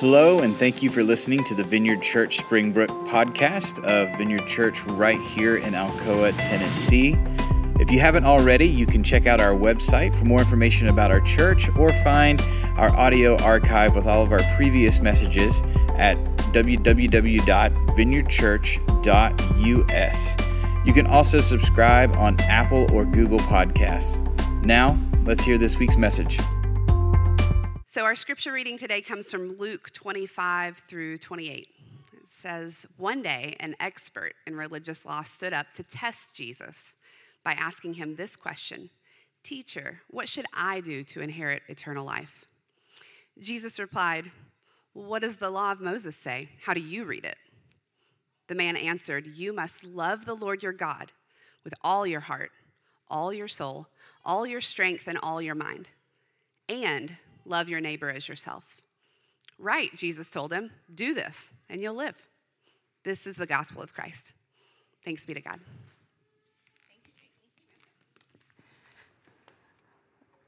Hello, and thank you for listening to the Vineyard Church Springbrook podcast of Vineyard Church right here in Alcoa, Tennessee. If you haven't already, you can check out our website for more information about our church or find our audio archive with all of our previous messages at www.vineyardchurch.us. You can also subscribe on Apple or Google Podcasts. Now, let's hear this week's message. So, our scripture reading today comes from Luke 25 through 28. It says, One day, an expert in religious law stood up to test Jesus by asking him this question Teacher, what should I do to inherit eternal life? Jesus replied, What does the law of Moses say? How do you read it? The man answered, You must love the Lord your God with all your heart, all your soul, all your strength, and all your mind. And Love your neighbor as yourself. Right, Jesus told him, do this and you'll live. This is the gospel of Christ. Thanks be to God.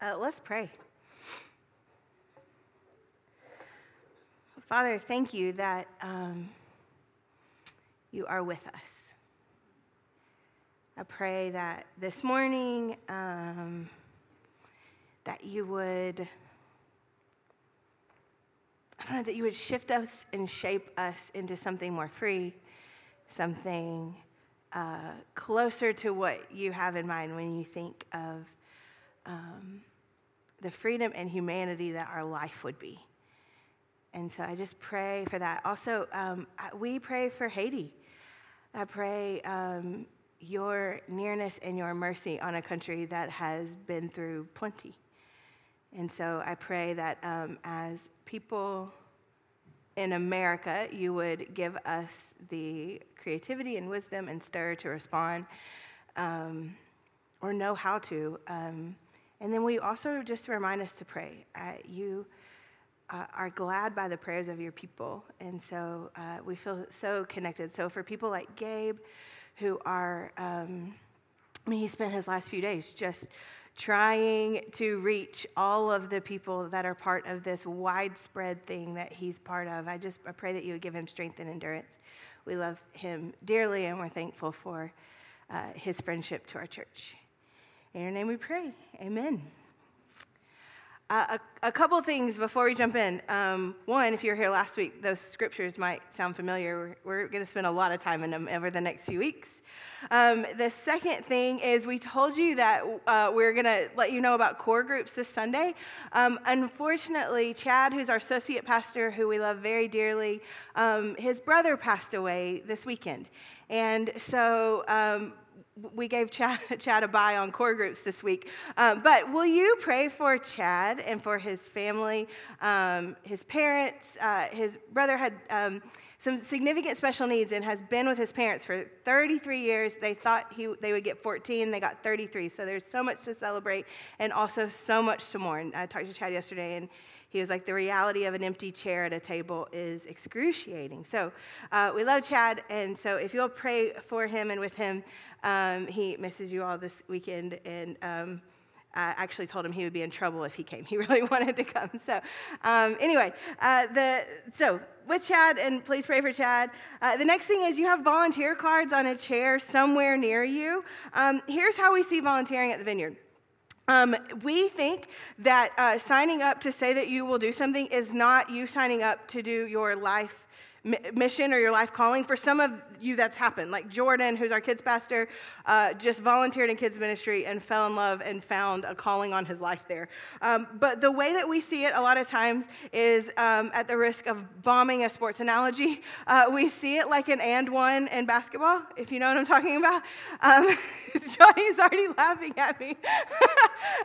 Uh, let's pray. Father, thank you that um, you are with us. I pray that this morning um, that you would that you would shift us and shape us into something more free, something uh, closer to what you have in mind when you think of um, the freedom and humanity that our life would be. And so I just pray for that. Also, um, we pray for Haiti. I pray um, your nearness and your mercy on a country that has been through plenty. And so I pray that um, as people in America, you would give us the creativity and wisdom and stir to respond um, or know how to. Um, and then we also just remind us to pray. Uh, you uh, are glad by the prayers of your people. And so uh, we feel so connected. So for people like Gabe, who are, um, I mean, he spent his last few days just trying to reach all of the people that are part of this widespread thing that he's part of. I just I pray that you would give him strength and endurance. We love him dearly, and we're thankful for uh, his friendship to our church. In your name we pray. Amen. A, a, couple things before we jump in. Um, one, if you were here last week, those scriptures might sound familiar. We're, we're going to spend a lot of time in them over the next few weeks. Um, the second thing is we told you that uh, we're going to let you know about core groups this Sunday. Um, unfortunately, Chad, who's our associate pastor, who we love very dearly, um, his brother passed away this weekend. And so um, we gave Chad, Chad, a bye on core groups this week. Um, but will you pray for Chad and for his family, um, his parents? Uh, his brother had um, some significant special needs and has been with his parents for 33 years. They thought he, they would get 14, they got 33. So there's so much to celebrate and also so much to mourn. I talked to Chad yesterday and he was like, the reality of an empty chair at a table is excruciating. So uh, we love Chad, and so if you'll pray for him and with him, um, he misses you all this weekend, and um, I actually told him he would be in trouble if he came. He really wanted to come. So, um, anyway, uh, the so with Chad, and please pray for Chad. Uh, the next thing is you have volunteer cards on a chair somewhere near you. Um, here's how we see volunteering at the Vineyard. Um, we think that uh, signing up to say that you will do something is not you signing up to do your life mission or your life calling. For some of you, that's happened. Like Jordan, who's our kids pastor, uh, just volunteered in kids ministry and fell in love and found a calling on his life there. Um, but the way that we see it a lot of times is um, at the risk of bombing a sports analogy. Uh, we see it like an and one in basketball, if you know what I'm talking about. Um, Johnny's already laughing at me.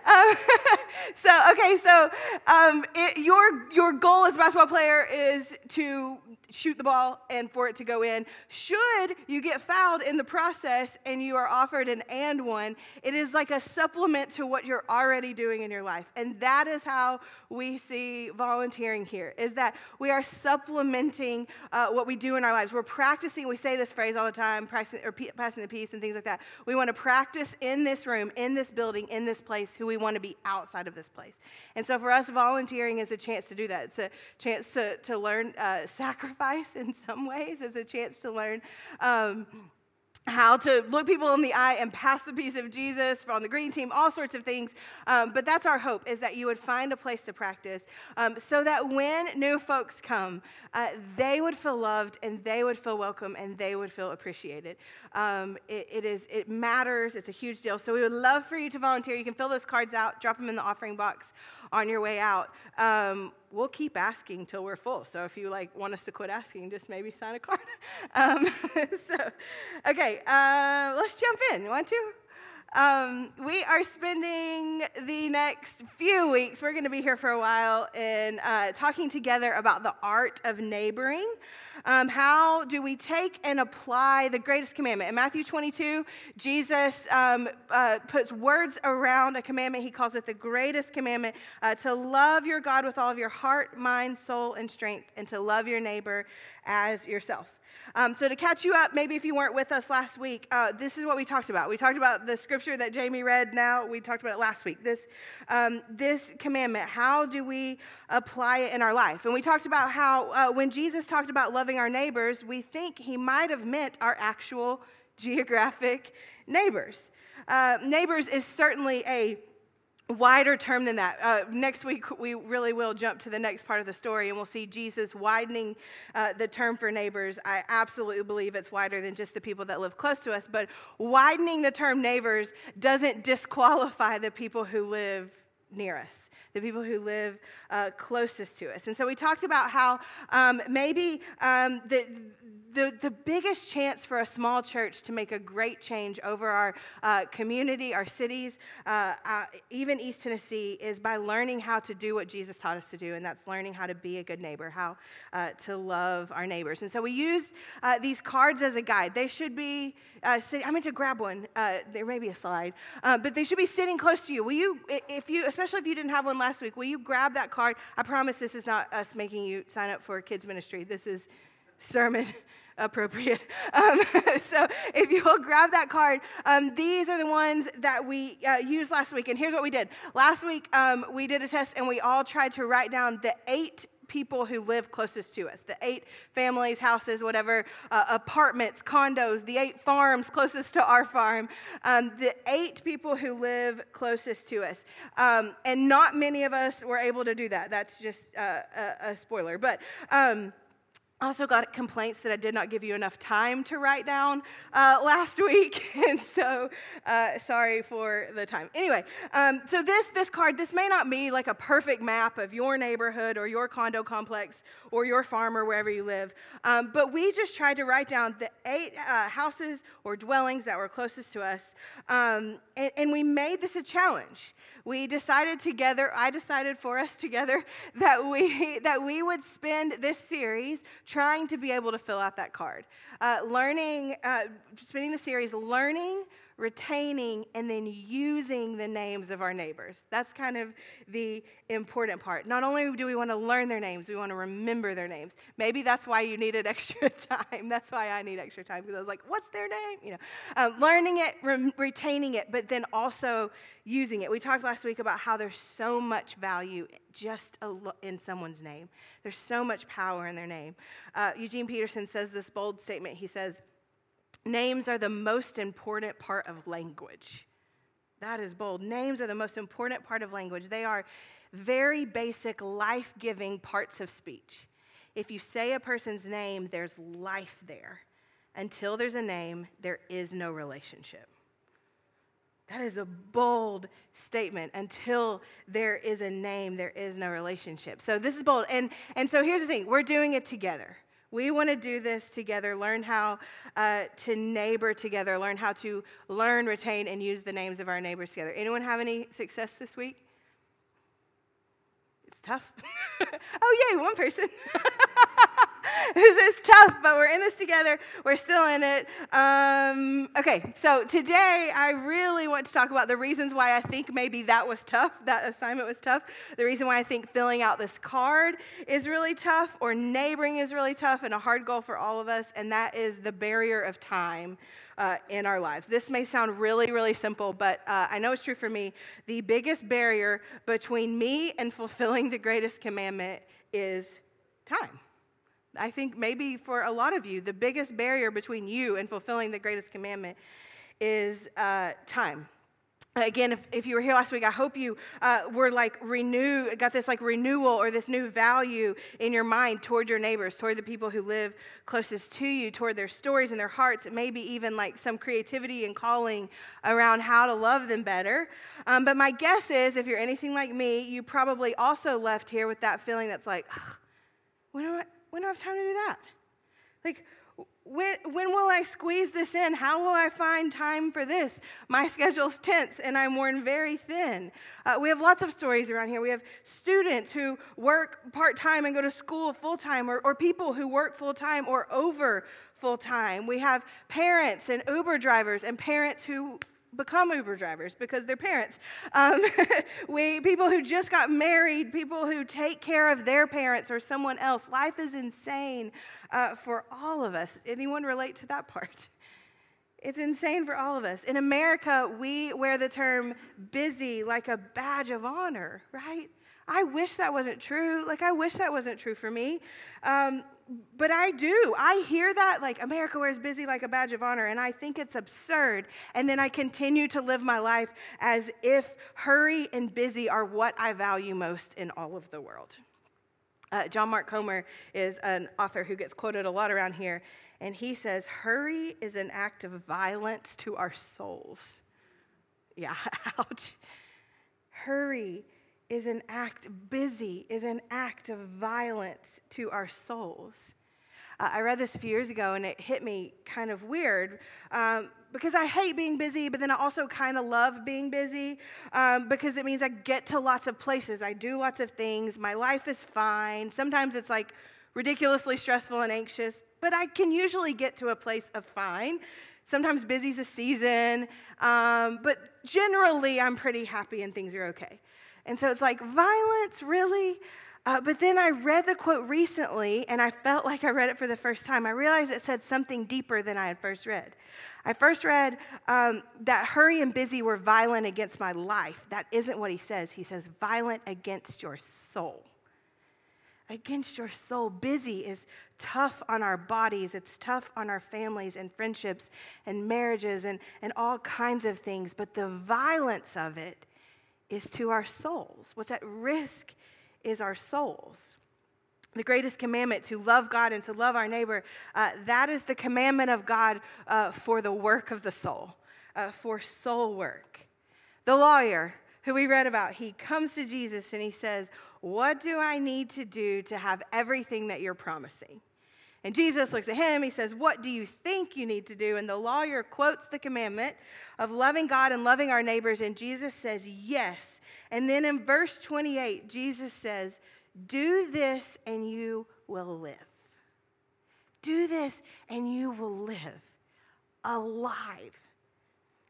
Um, so, okay, so um, it, your, your goal as a basketball player is to shoot the ball and for it to go in. Should you get fouled in the process and you are offered an and one, it is like a supplement to what you're already doing in your life. And that is how we see volunteering here, is that we are supplementing uh, what we do in our lives. We're practicing, we say this phrase all the time, practicing, or passing the peace and things like that. We want to practice in this room, in this building, in this place, who we want to be outside of this place. And so for us, volunteering is a chance to do that. It's a chance to, to learn uh, sacrifice in some ways, as a chance to learn. Um, how to look people in the eye and pass the peace of Jesus on the green team, all sorts of things. Um, but that's our hope is that you would find a place to practice um, so that when new folks come, uh, they would feel loved and they would feel welcome and they would feel appreciated. Um, it, it, is, it matters, it's a huge deal. So we would love for you to volunteer. You can fill those cards out, drop them in the offering box on your way out. Um, we'll keep asking till we're full. So if you like want us to quit asking, just maybe sign a card. Um, so, okay, uh, let's jump in. You want to? Um, we are spending the next few weeks, we're going to be here for a while, in uh, talking together about the art of neighboring. Um, how do we take and apply the greatest commandment? In Matthew 22, Jesus um, uh, puts words around a commandment. He calls it the greatest commandment uh, to love your God with all of your heart, mind, soul, and strength, and to love your neighbor as yourself. Um, so, to catch you up, maybe if you weren't with us last week, uh, this is what we talked about. We talked about the scripture that Jamie read now. We talked about it last week. This, um, this commandment, how do we apply it in our life? And we talked about how uh, when Jesus talked about loving our neighbors, we think he might have meant our actual geographic neighbors. Uh, neighbors is certainly a wider term than that. Uh, next week, we really will jump to the next part of the story and we'll see Jesus widening uh, the term for neighbors. I absolutely believe it's wider than just the people that live close to us, but widening the term neighbors doesn't disqualify the people who live near us, the people who live uh, closest to us. And so we talked about how um, maybe um, the, the, the biggest chance for a small church to make a great change over our uh, community, our cities, uh, uh, even East Tennessee, is by learning how to do what Jesus taught us to do, and that's learning how to be a good neighbor, how uh, to love our neighbors. And so we used uh, these cards as a guide. They should be sitting, I meant to grab one. there may be a slide, but they should be sitting close to you. Will you, if you, especially if you didn't have one last week, will you grab that card? I promise this is not us making you sign up for kids ministry. This is sermon appropriate. Um, so if you'll grab that card, um, these are the ones that we uh, used last week. And here's what we did. Last week, um, we did a test and we all tried to write down the eight people who live closest to us the eight families, houses, whatever, uh, apartments, condos, the eight farms closest to our farm, um, the eight people who live closest to us. Um, and not many of us were able to do that. That's just uh, a, a, spoiler. But um, also got complaints that I did not give you enough time to write down uh, last week, and so uh, sorry for the time. Anyway, um, so this this card this may not be like a perfect map of your neighborhood or your condo complex or your farm or wherever you live, um, but we just tried to write down the eight uh, houses or dwellings that were closest to us, um, and, and we made this a challenge we decided together, I decided for us together, that we, that we would spend this series trying to be able to fill out that card. Uh, learning, uh, spending the series learning retaining, and then using the names of our neighbors. That's kind of the important part. Not only do we want to learn their names, we want to remember their names. Maybe that's why you needed extra time. That's why I need extra time because I was like, what's their name? You know, um, learning it, re- retaining it, but then also using it. We talked last week about how there's so much value just in someone's name. There's so much power in their name. Uh, Eugene Peterson says this bold statement. He says, Names are the most important part of language. That is bold. Names are the most important part of language. They are very basic, life giving parts of speech. If you say a person's name, there's life there. Until there's a name, there is no relationship. That is a bold statement. Until there is a name, there is no relationship. So this is bold. And, and so here's the thing we're doing it together. We want to do this together, learn how uh, to neighbor together, learn how to learn, retain, and use the names of our neighbors together. Anyone have any success this week? It's tough. oh, yay, one person. this is tough, but we're in this together. We're still in it. Um, okay, so today I really want to talk about the reasons why I think maybe that was tough, that assignment was tough. The reason why I think filling out this card is really tough, or neighboring is really tough, and a hard goal for all of us, and that is the barrier of time. Uh, in our lives. This may sound really, really simple, but uh, I know it's true for me. The biggest barrier between me and fulfilling the greatest commandment is time. I think maybe for a lot of you, the biggest barrier between you and fulfilling the greatest commandment is uh, time. Again, if, if you were here last week, I hope you uh, were like renew, got this like renewal or this new value in your mind toward your neighbors, toward the people who live closest to you, toward their stories and their hearts, maybe even like some creativity and calling around how to love them better. Um, but my guess is, if you're anything like me, you probably also left here with that feeling that's like, when do I, when do I have time to do that? Like, when, when will I squeeze this in? How will I find time for this? My schedule's tense and I'm worn very thin. Uh, we have lots of stories around here. We have students who work part time and go to school full time, or, or people who work full time or over full time. We have parents and Uber drivers and parents who become Uber drivers because they're parents. Um, we people who just got married, people who take care of their parents or someone else. Life is insane uh, for all of us. Anyone relate to that part? It's insane for all of us. In America, we wear the term busy like a badge of honor, right? I wish that wasn't true. Like, I wish that wasn't true for me. Um, but I do. I hear that, like, America wears busy like a badge of honor, and I think it's absurd. And then I continue to live my life as if hurry and busy are what I value most in all of the world. Uh, John Mark Comer is an author who gets quoted a lot around here, and he says, Hurry is an act of violence to our souls. Yeah, ouch. Hurry is an act, busy is an act of violence to our souls. Uh, I read this a few years ago and it hit me kind of weird um, because I hate being busy, but then I also kind of love being busy um, because it means I get to lots of places. I do lots of things. My life is fine. Sometimes it's like ridiculously stressful and anxious, but I can usually get to a place of fine. Sometimes busy's a season, um, but generally I'm pretty happy and things are okay. And so it's like, violence, really? Uh, but then I read the quote recently and I felt like I read it for the first time. I realized it said something deeper than I had first read. I first read um, that hurry and busy were violent against my life. That isn't what he says. He says violent against your soul. Against your soul. Busy is tough on our bodies, it's tough on our families and friendships and marriages and, and all kinds of things. But the violence of it is to our souls. What's at risk is our souls. The greatest commandment to love God and to love our neighbor, uh, that is the commandment of God uh, for the work of the soul, uh, for soul work. The lawyer who we read about, he comes to Jesus and he says, What do I need to do to have everything that you're promising? And Jesus looks at him. He says, What do you think you need to do? And the lawyer quotes the commandment of loving God and loving our neighbors. And Jesus says, Yes. And then in verse 28, Jesus says, Do this and you will live. Do this and you will live alive.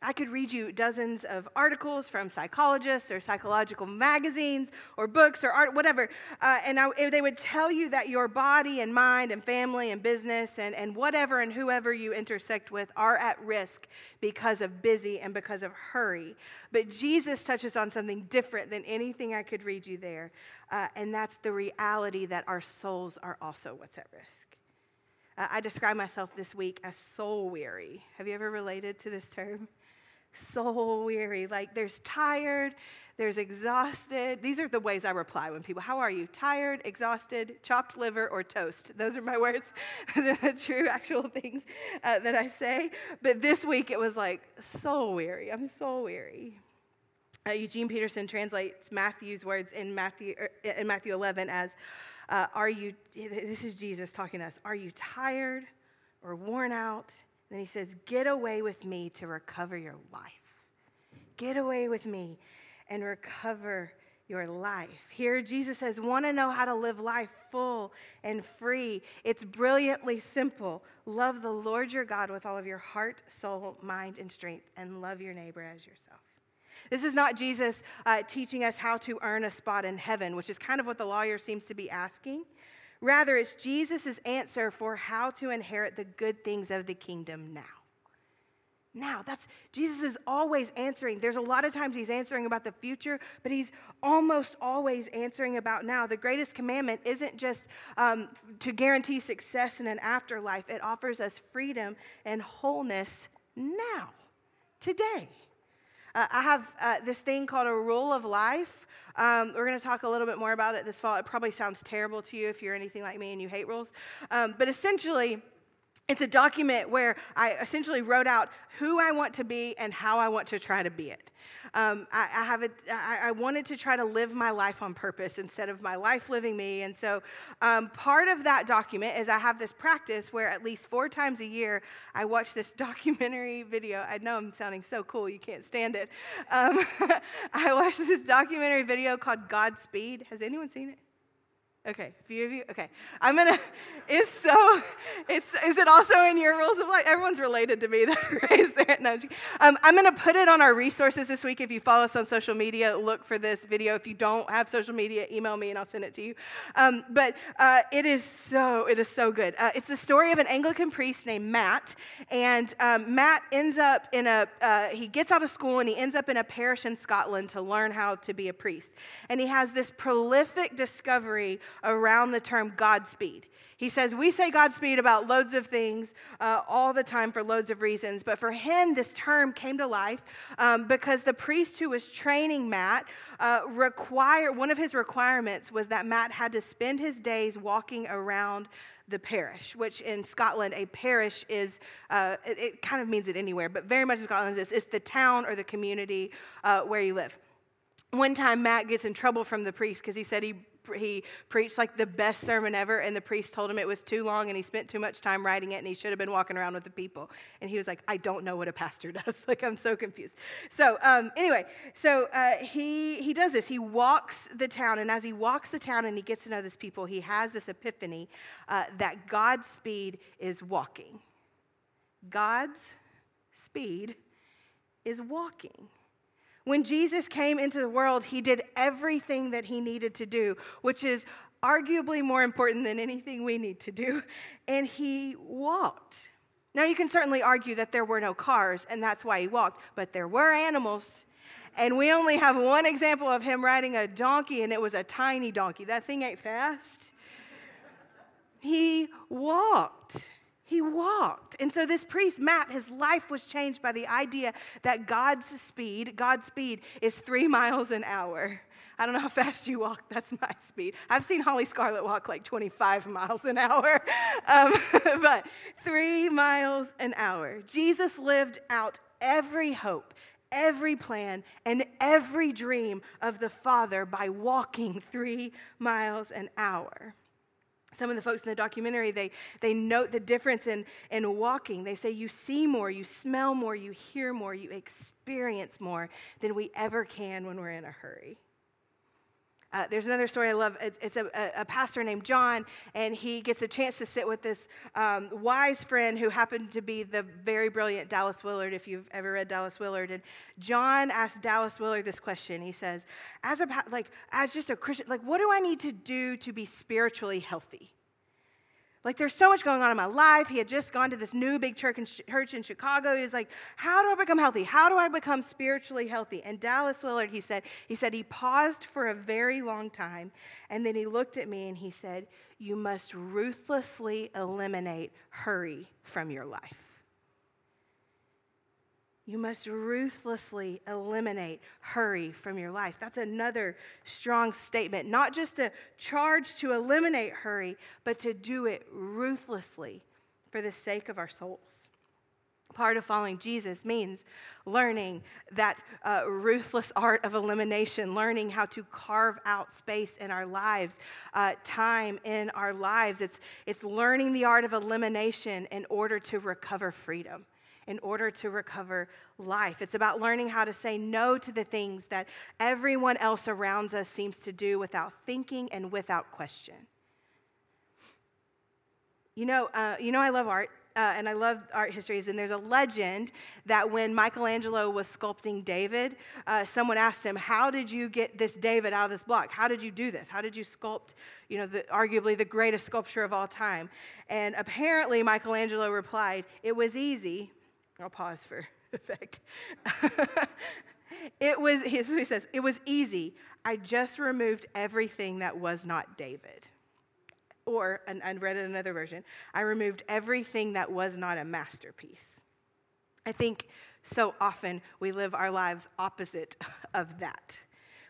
I could read you dozens of articles from psychologists or psychological magazines or books or art, whatever, uh, and I, they would tell you that your body and mind and family and business and, and whatever and whoever you intersect with are at risk because of busy and because of hurry. But Jesus touches on something different than anything I could read you there, uh, and that's the reality that our souls are also what's at risk. Uh, I describe myself this week as soul weary. Have you ever related to this term? Soul weary. Like there's tired, there's exhausted. These are the ways I reply when people, How are you? Tired, exhausted, chopped liver, or toast. Those are my words. Those are the true, actual things uh, that I say. But this week it was like, Soul weary. I'm soul weary. Uh, Eugene Peterson translates Matthew's words in Matthew, er, in Matthew 11 as, uh, Are you, this is Jesus talking to us, are you tired or worn out? Then he says, Get away with me to recover your life. Get away with me and recover your life. Here, Jesus says, Want to know how to live life full and free? It's brilliantly simple. Love the Lord your God with all of your heart, soul, mind, and strength, and love your neighbor as yourself. This is not Jesus uh, teaching us how to earn a spot in heaven, which is kind of what the lawyer seems to be asking. Rather, it's Jesus' answer for how to inherit the good things of the kingdom now now. That's Jesus is always answering. There's a lot of times he's answering about the future, but he's almost always answering about now. The greatest commandment isn't just um, to guarantee success in an afterlife, it offers us freedom and wholeness now, today. Uh, I have uh, this thing called a rule of life. Um, we're going to talk a little bit more about it this fall. It probably sounds terrible to you if you're anything like me and you hate rules. Um, but essentially, it's a document where I essentially wrote out who I want to be and how I want to try to be it. Um, I, I, have a, I, I wanted to try to live my life on purpose instead of my life living me. And so, um, part of that document is I have this practice where at least four times a year I watch this documentary video. I know I'm sounding so cool, you can't stand it. Um, I watch this documentary video called Godspeed. Has anyone seen it? Okay, a few of you. Okay, I'm gonna. It's so. It's is it also in your rules of life? Everyone's related to me that no. Um, I'm gonna put it on our resources this week. If you follow us on social media, look for this video. If you don't have social media, email me and I'll send it to you. Um, but uh, it is so. It is so good. Uh, it's the story of an Anglican priest named Matt, and um, Matt ends up in a. Uh, he gets out of school and he ends up in a parish in Scotland to learn how to be a priest, and he has this prolific discovery around the term Godspeed. He says, We say Godspeed about loads of things uh, all the time for loads of reasons, but for him, this term came to life um, because the priest who was training Matt uh, one of his requirements was that Matt had to spend his days walking around the parish, which in Scotland, a parish is, uh, it, it, kind of means it anywhere, but very much in Scotland, it's, it's the town or the community uh, where you live. One time, Matt gets in trouble from the priest because he said he he preached like the best sermon ever, and the priest told him it was too long and he spent too much time writing it and he should have been walking around with the people. And he was like, I don't know what a pastor does. like, I'm so confused. So, um, anyway, so uh, he, he does this. He walks the town, and as he walks the town and he gets to know this people, he has this epiphany uh, that God's speed is walking. God's speed is walking. When Jesus came into the world, he did everything that he needed to do, which is arguably more important than anything we need to do, and he walked. Now, you can certainly argue that there were no cars, and that's why he walked, but there were animals. And we only have one example of him riding a donkey, and it was a tiny donkey. That thing ain't fast. He walked. He walked. And so, this priest, Matt, his life was changed by the idea that God's speed, God's speed, is three miles an hour. I don't know how fast you walk, that's my speed. I've seen Holly Scarlett walk like 25 miles an hour, um, but three miles an hour. Jesus lived out every hope, every plan, and every dream of the Father by walking three miles an hour. Some of the folks in the documentary, they, they note the difference in, in walking. They say you see more, you smell more, you hear more, you experience more than we ever can when we're in a hurry. Uh, there's another story I love. It's a, a, pastor named John, and he gets a chance to sit with this um, wise friend who happened to be the very brilliant Dallas Willard, if you've ever read Dallas Willard. And John asked Dallas Willard this question. He says, as a, like, as just a Christian, like, what do I need to do to be spiritually healthy? Like, there's so much going on in my life. He had just gone to this new big church in Chicago. He was like, How do I become healthy? How do I become spiritually healthy? And Dallas Willard, he said, he said he paused for a very long time, and then he looked at me and he said, You must ruthlessly eliminate hurry from your life. You must ruthlessly eliminate hurry from your life. That's another strong statement. Not just a charge to eliminate hurry, but to do it ruthlessly for the sake of our souls. Part of following Jesus means learning that uh, ruthless art of elimination, learning how to carve out space in our lives, uh, time in our lives. It's, it's learning the art of elimination in order to recover freedom in order to recover life. It's about learning how to say no to the things that everyone else around us seems to do without thinking and without question. You know, uh, you know, I love art. Uh, and I love art histories. And there's a legend that when Michelangelo was sculpting David, uh, someone asked him, "How did you get this David out of this block? How did you do this? How did you sculpt, you know, the, arguably the greatest sculpture of all time?" And apparently, Michelangelo replied, "It was easy. I'll pause for effect. it was, he says, it was easy. I just removed everything that was not David. Or, and I read another version, I removed everything that was not a masterpiece. I think so often we live our lives opposite of that.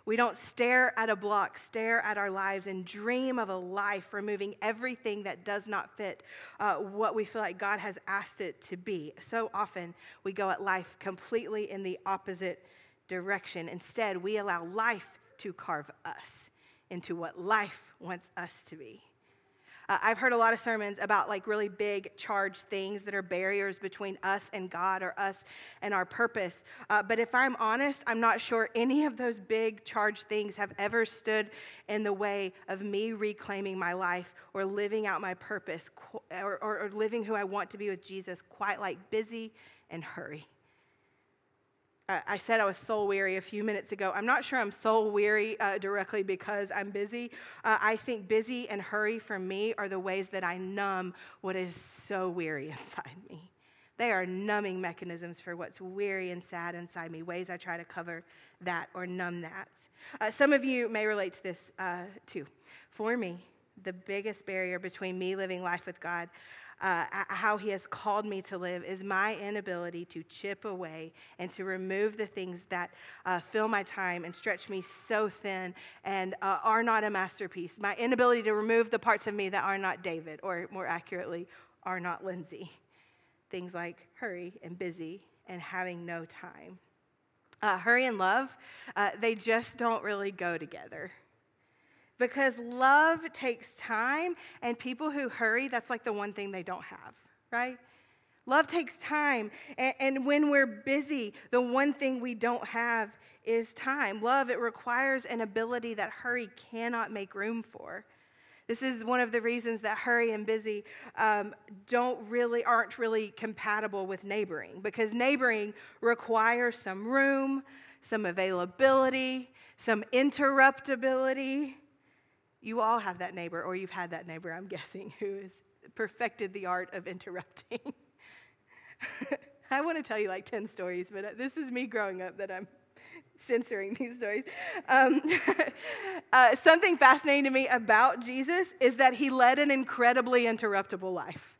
We don't stare at a block, stare at our lives, and dream of a life removing everything that does not fit uh, what we feel like God has asked it to be. So often we go at life completely in the opposite direction. Instead, we allow life to carve us into what life wants us to be. Uh, I've heard a lot of sermons about like really big charged things that are barriers between us and God or us and our purpose. Uh, but if I'm honest, I'm not sure any of those big charged things have ever stood in the way of me reclaiming my life or living out my purpose or, or, or living who I want to be with Jesus quite like busy and hurry. I said I was soul weary a few minutes ago. I'm not sure I'm soul weary uh, directly because I'm busy. Uh, I think busy and hurry for me are the ways that I numb what is so weary inside me. They are numbing mechanisms for what's weary and sad inside me, ways I try to cover that or numb that. Uh, some of you may relate to this uh, too. For me, the biggest barrier between me living life with God uh, how He has called me to live is my inability to chip away and to remove the things that uh, fill my time and stretch me so thin and uh, are not a masterpiece. My inability to remove the parts of me that are not David, or more accurately, are not Lindsay. Things like hurry and busy and having no time. Uh, hurry and love, uh, they just don't really go together because love takes time, and people who hurry, that's like the one thing they don't have, right? Love takes time. And, and, when we're busy, the one thing we don't have is time. Love, it requires an ability that hurry cannot make room for. This is one of the reasons that hurry and busy um, don't really aren't really compatible with neighboring because neighboring requires some room, some availability, some interruptibility. You all have that neighbor, or you've had that neighbor, I'm guessing, who has perfected the art of interrupting. I want to tell you like 10 stories, but uh, this is me growing up that I'm censoring these stories. Um, uh, something fascinating to me about Jesus is that he led an incredibly interruptible life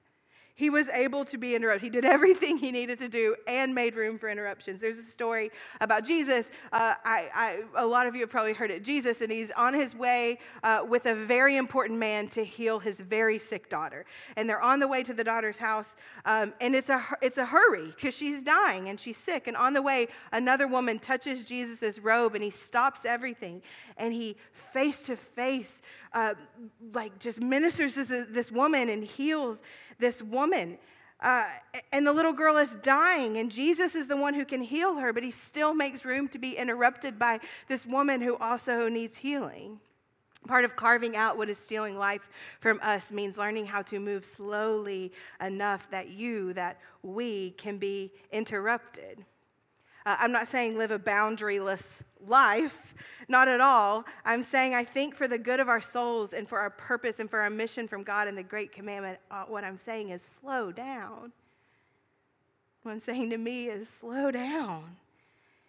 he was able to be interrupted. He did everything he needed to do and made room for interruptions. There's a story about Jesus. Uh, I, I, a lot of you have probably heard it. Jesus, and he's on his way uh, with a very important man to heal his very sick daughter. And they're on the way to the daughter's house, um, and it's a, it's a hurry because she's dying and she's sick. And on the way, another woman touches Jesus' robe and he stops everything and he face to face, like just ministers to this woman and heals this woman. Uh, and the little girl is dying, and Jesus is the one who can heal her, but he still makes room to be interrupted by this woman who also needs healing. Part of carving out what is stealing life from us means learning how to move slowly enough that you, that we can be interrupted. Uh, I'm not saying live a boundaryless life, not at all. I'm saying I think for the good of our souls and for our purpose and for our mission from God and the great commandment, uh, what I'm saying is slow down. What I'm saying to me is slow down.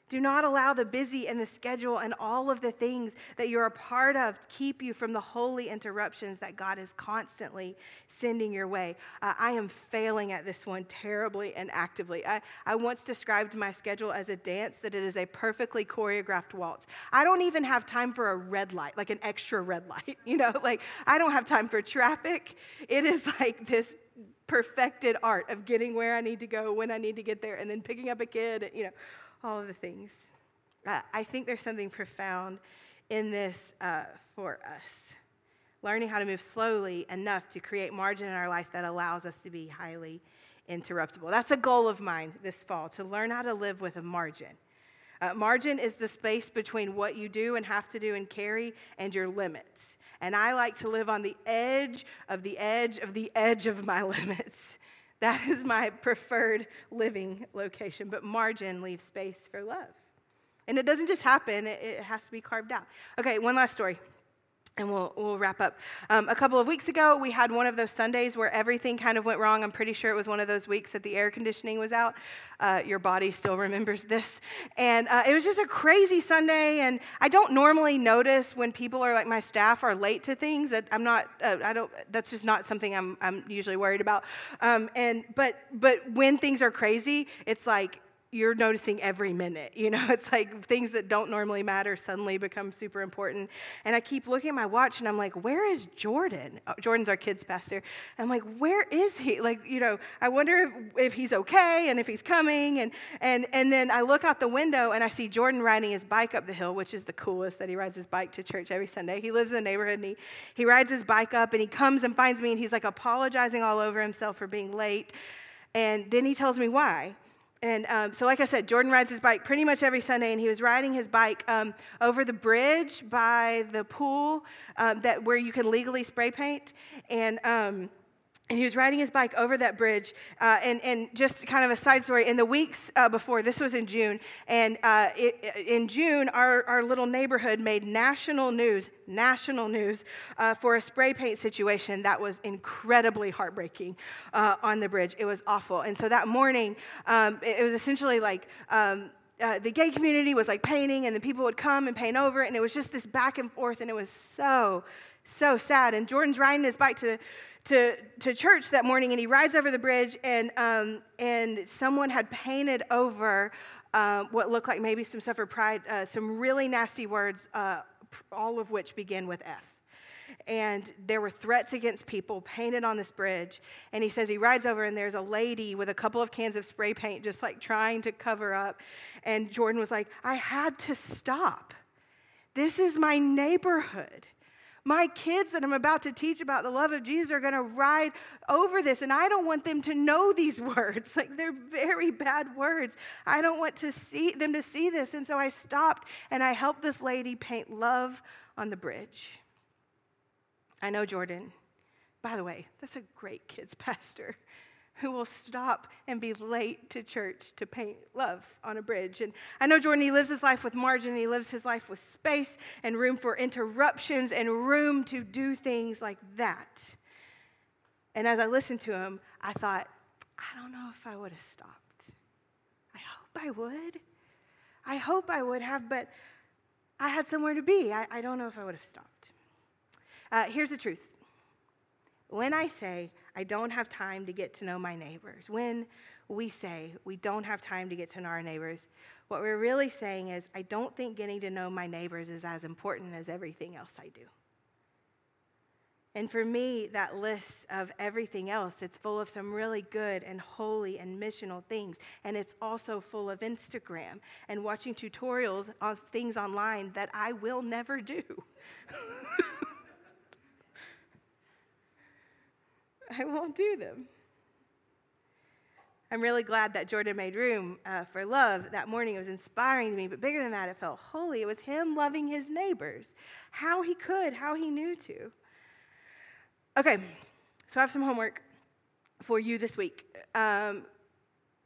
Do not allow the busy and the schedule and all of the things that you're a part of to keep you from the holy interruptions that God is constantly sending your way. Uh, I am failing at this one terribly and actively. I, I once described my schedule as a dance that it is a perfectly choreographed waltz. I don't even have time for a red light, like an extra red light. You know, like I don't have time for traffic. It is like this perfected art of getting where I need to go, when I need to get there, and then picking up a kid, you know all of the things. Uh, I think there's something profound in this uh, for us. Learning how to move slowly enough to create margin in our life that allows us to be highly interruptible. That's a goal of mine this fall to learn how to live with a margin. Uh, margin is the space between what you do and have to do and carry and your limits. And I like to live on the edge of the edge of the edge of my limits. That is my preferred living location. But margin leaves space for love. And it doesn't just happen, it, has to be carved out. Okay, one last story and we'll, we'll wrap up. Um, a couple of weeks ago, we had one of those Sundays where everything kind of went wrong. I'm pretty sure it was one of those weeks that the air conditioning was out. Uh, your body still remembers this. And uh, it was just a crazy Sunday. And I don't normally notice when people are like my staff are late to things. That I'm not, uh, I don't, that's just not something I'm, I'm usually worried about. Um, and, but, but when things are crazy, it's like, you're noticing every minute. You know, it's like things that don't normally matter suddenly become super important. And I keep looking at my watch and I'm like, where is Jordan? Oh, Jordan's our kids' pastor. I'm like, where is he? Like, you know, I wonder if, if he's okay and if he's coming. And, and, and then I look out the window and I see Jordan riding his bike up the hill, which is the coolest that he rides his bike to church every Sunday. He lives in the neighborhood and he, he rides his bike up and he comes and finds me and he's like apologizing all over himself for being late. And then he tells me why. And um, so, like I said, Jordan rides his bike pretty much every Sunday, and he was riding his bike um, over the bridge by the pool um, that where you can legally spray paint. And um, and he was riding his bike over that bridge. Uh, and, and just kind of a side story in the weeks uh, before, this was in June, and uh, it, in June, our, our little neighborhood made national news, national news uh, for a spray paint situation that was incredibly heartbreaking uh, on the bridge. It was awful. And so that morning, um, it, it, was essentially like, um, uh, the gay community was like painting, and the people would come and paint over it, and it was just this back and forth, and it was so, so sad. And Jordan's riding his bike to to, to church that morning and he rides over the bridge and, um, and someone had painted over uh, what looked like maybe some suffer pride, uh, some really nasty words, uh, all of which begin with F. And there were threats against people painted on this bridge. And he says he rides over, and there's a lady with a couple of cans of spray paint just like trying to cover up. And Jordan was like, I had to stop. This is my neighborhood. My kids that I'm about to teach about the love of Jesus are going to ride over this, and I don't want them to know these words. Like they're very bad words. I don't want to see them to see this. And so I stopped and I helped this lady paint love on the bridge. I know Jordan. By the way, that's a great kids pastor who will stop and be late to church to paint love on a bridge. And I know Jordan, he lives his life with margin, he lives his life with space and room for interruptions and room to do things like that. And as I listened to him, I thought, I don't know if I would have stopped. I hope I would. I hope I would have, but I had somewhere to be. I, I don't know if I would have stopped. Uh, here's the truth when I say, I don't have time to get to know my neighbors, when we say we don't have time to get to know our neighbors, what we're really saying is, I don't think getting to know my neighbors is as important as everything else I do. And for me, that list of everything else, it's full of some really good and holy and missional things. And it's also full of Instagram and watching tutorials of things online that I will never do. I won't do them. I'm really glad that Jordan made room uh, for love that morning. It was inspiring to me, but bigger than that, it felt holy. It was him loving his neighbors, how he could, how he knew to. Okay, so I have some homework for you this week. Um,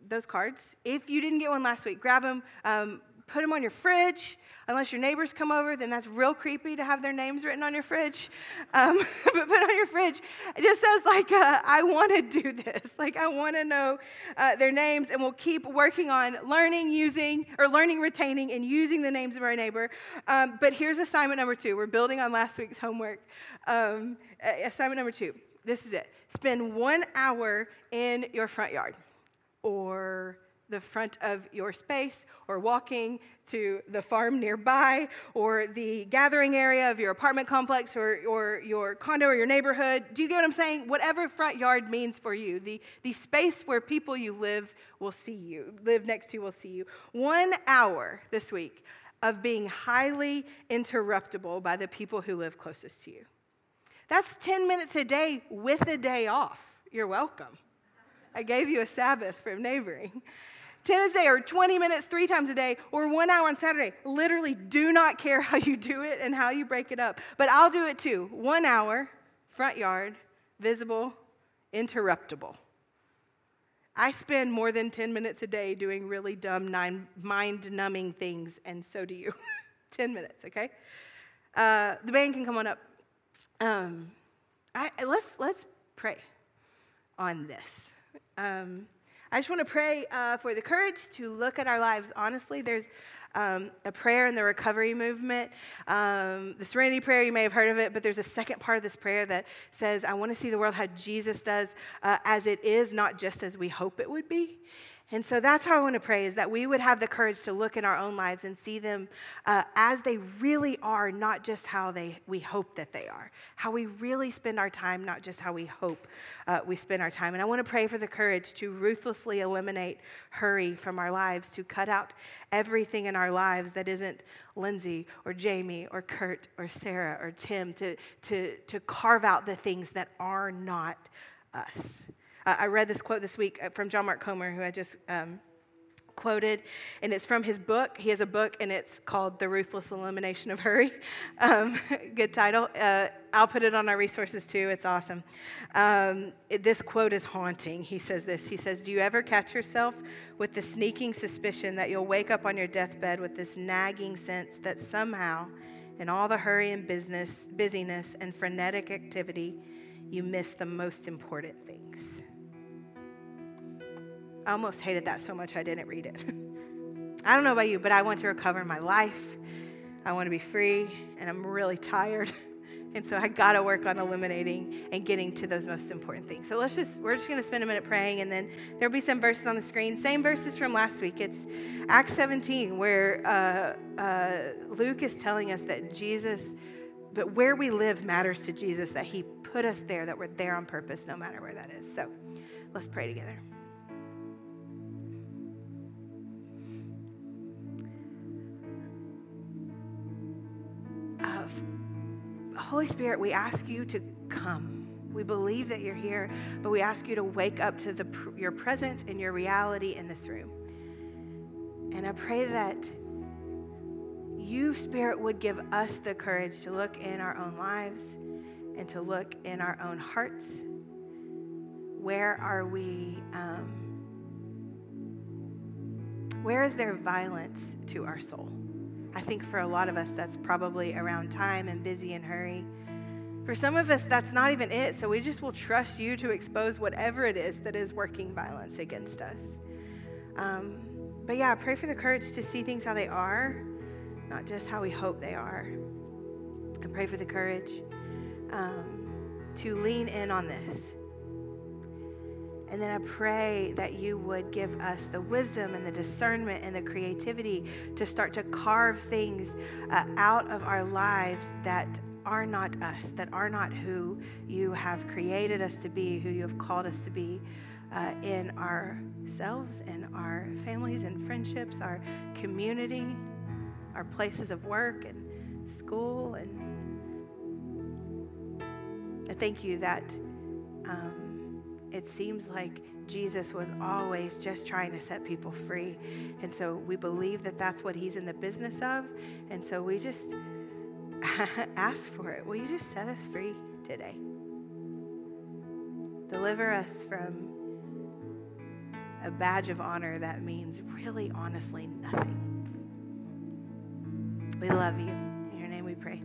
those cards, if you didn't get one last week, grab them. Um, put them on your fridge. Unless your neighbors come over, then that's real creepy to have their names written on your fridge. Um, but put on your fridge. It just says, like, uh, I want to do this. Like, I want to know uh, their names, and we'll keep working on learning, using, or learning, retaining, and using the names of our neighbor. Um, but here's assignment number two. We're building on last week's homework. Um, assignment number two. This is it. Spend one hour in your front yard or the front of your space or walking to the farm nearby or the gathering area of your apartment complex or, or your condo or your neighborhood. Do you get what I'm saying? Whatever front yard means for you, the, the space where people you live will see you, live next to will see you. One hour this week of being highly interruptible by the people who live closest to you. That's 10 minutes a day with a day off. You're welcome. I gave you a Sabbath from neighboring. Tennis day or 20 minutes three times a day or one hour on Saturday. Literally, do not care how you do it and how you break it up. But I'll do it too. One hour, front yard, visible, interruptible. I spend more than 10 minutes a day doing really dumb, mind numbing things, and so do you. 10 minutes, okay? Uh, the band can come on up. Um, I, let's, let's pray on this. Um, I just want to pray uh, for the courage to look at our lives honestly. There's um, a prayer in the recovery movement. Um, the serenity prayer, you may have heard of it, but there's a second part of this prayer that says, I want to see the world how Jesus does, uh, as it is, not just as we hope it would be. And so that's how I want to pray is that we would have the courage to look in our own lives and see them uh, as they really are, not just how they, we hope that they are. How we really spend our time, not just how we hope uh, we spend our time. And I want to pray for the courage to ruthlessly eliminate hurry from our lives, to cut out everything in our lives that isn't Lindsay or Jamie or Kurt or Sarah or Tim, to, to, to carve out the things that are not us. I read this quote this week uh, from John Mark Comer, who I just um, quoted, and it's from his book. He has a book, and it's called The Ruthless Elimination of Hurry. Um, good title. Uh, I'll put it on our resources too. It's awesome. Um, it, this quote is haunting. He says this He says, Do you ever catch yourself with the sneaking suspicion that you'll wake up on your deathbed with this nagging sense that somehow, in all the hurry and business, busyness and frenetic activity, you miss the most important things? I almost hated that so much I didn't read it. I don't know about you, but I want to recover my life. I want to be free, and I'm really tired. And so I got to work on eliminating and getting to those most important things. So let's just, we're just going to spend a minute praying, and then there'll be some verses on the screen. Same verses from last week. It's Acts 17, where uh, uh, Luke is telling us that Jesus, but where we live matters to Jesus, that he put us there, that we're there on purpose, no matter where that is. So let's pray together. Holy Spirit, we ask you to come. We believe that you're here, but we ask you to wake up to the, your presence and your reality in this room. And I pray that you, Spirit, would give us the courage to look in our own lives and to look in our own hearts. Where are we? Um, where is there violence to our soul? I think for a lot of us, that's probably around time and busy and hurry. For some of us, that's not even it. So we just will trust you to expose whatever it is that is working violence against us. Um, but yeah, pray for the courage to see things how they are, not just how we hope they are. And pray for the courage um, to lean in on this and then I pray that you would give us the wisdom and the discernment and the creativity to start to carve things uh, out of our lives that are not us, that are not who you have created us to be, who you have called us to be. Uh, in ourselves and our families and friendships, our community, our places of work and school. And I thank you that um, it seems like Jesus was always just trying to set people free. And so we believe that that's what he's in the business of. And so we just ask for it. Will you just set us free today? Deliver us from a badge of honor that means really, honestly, nothing. We love you. In your name we pray.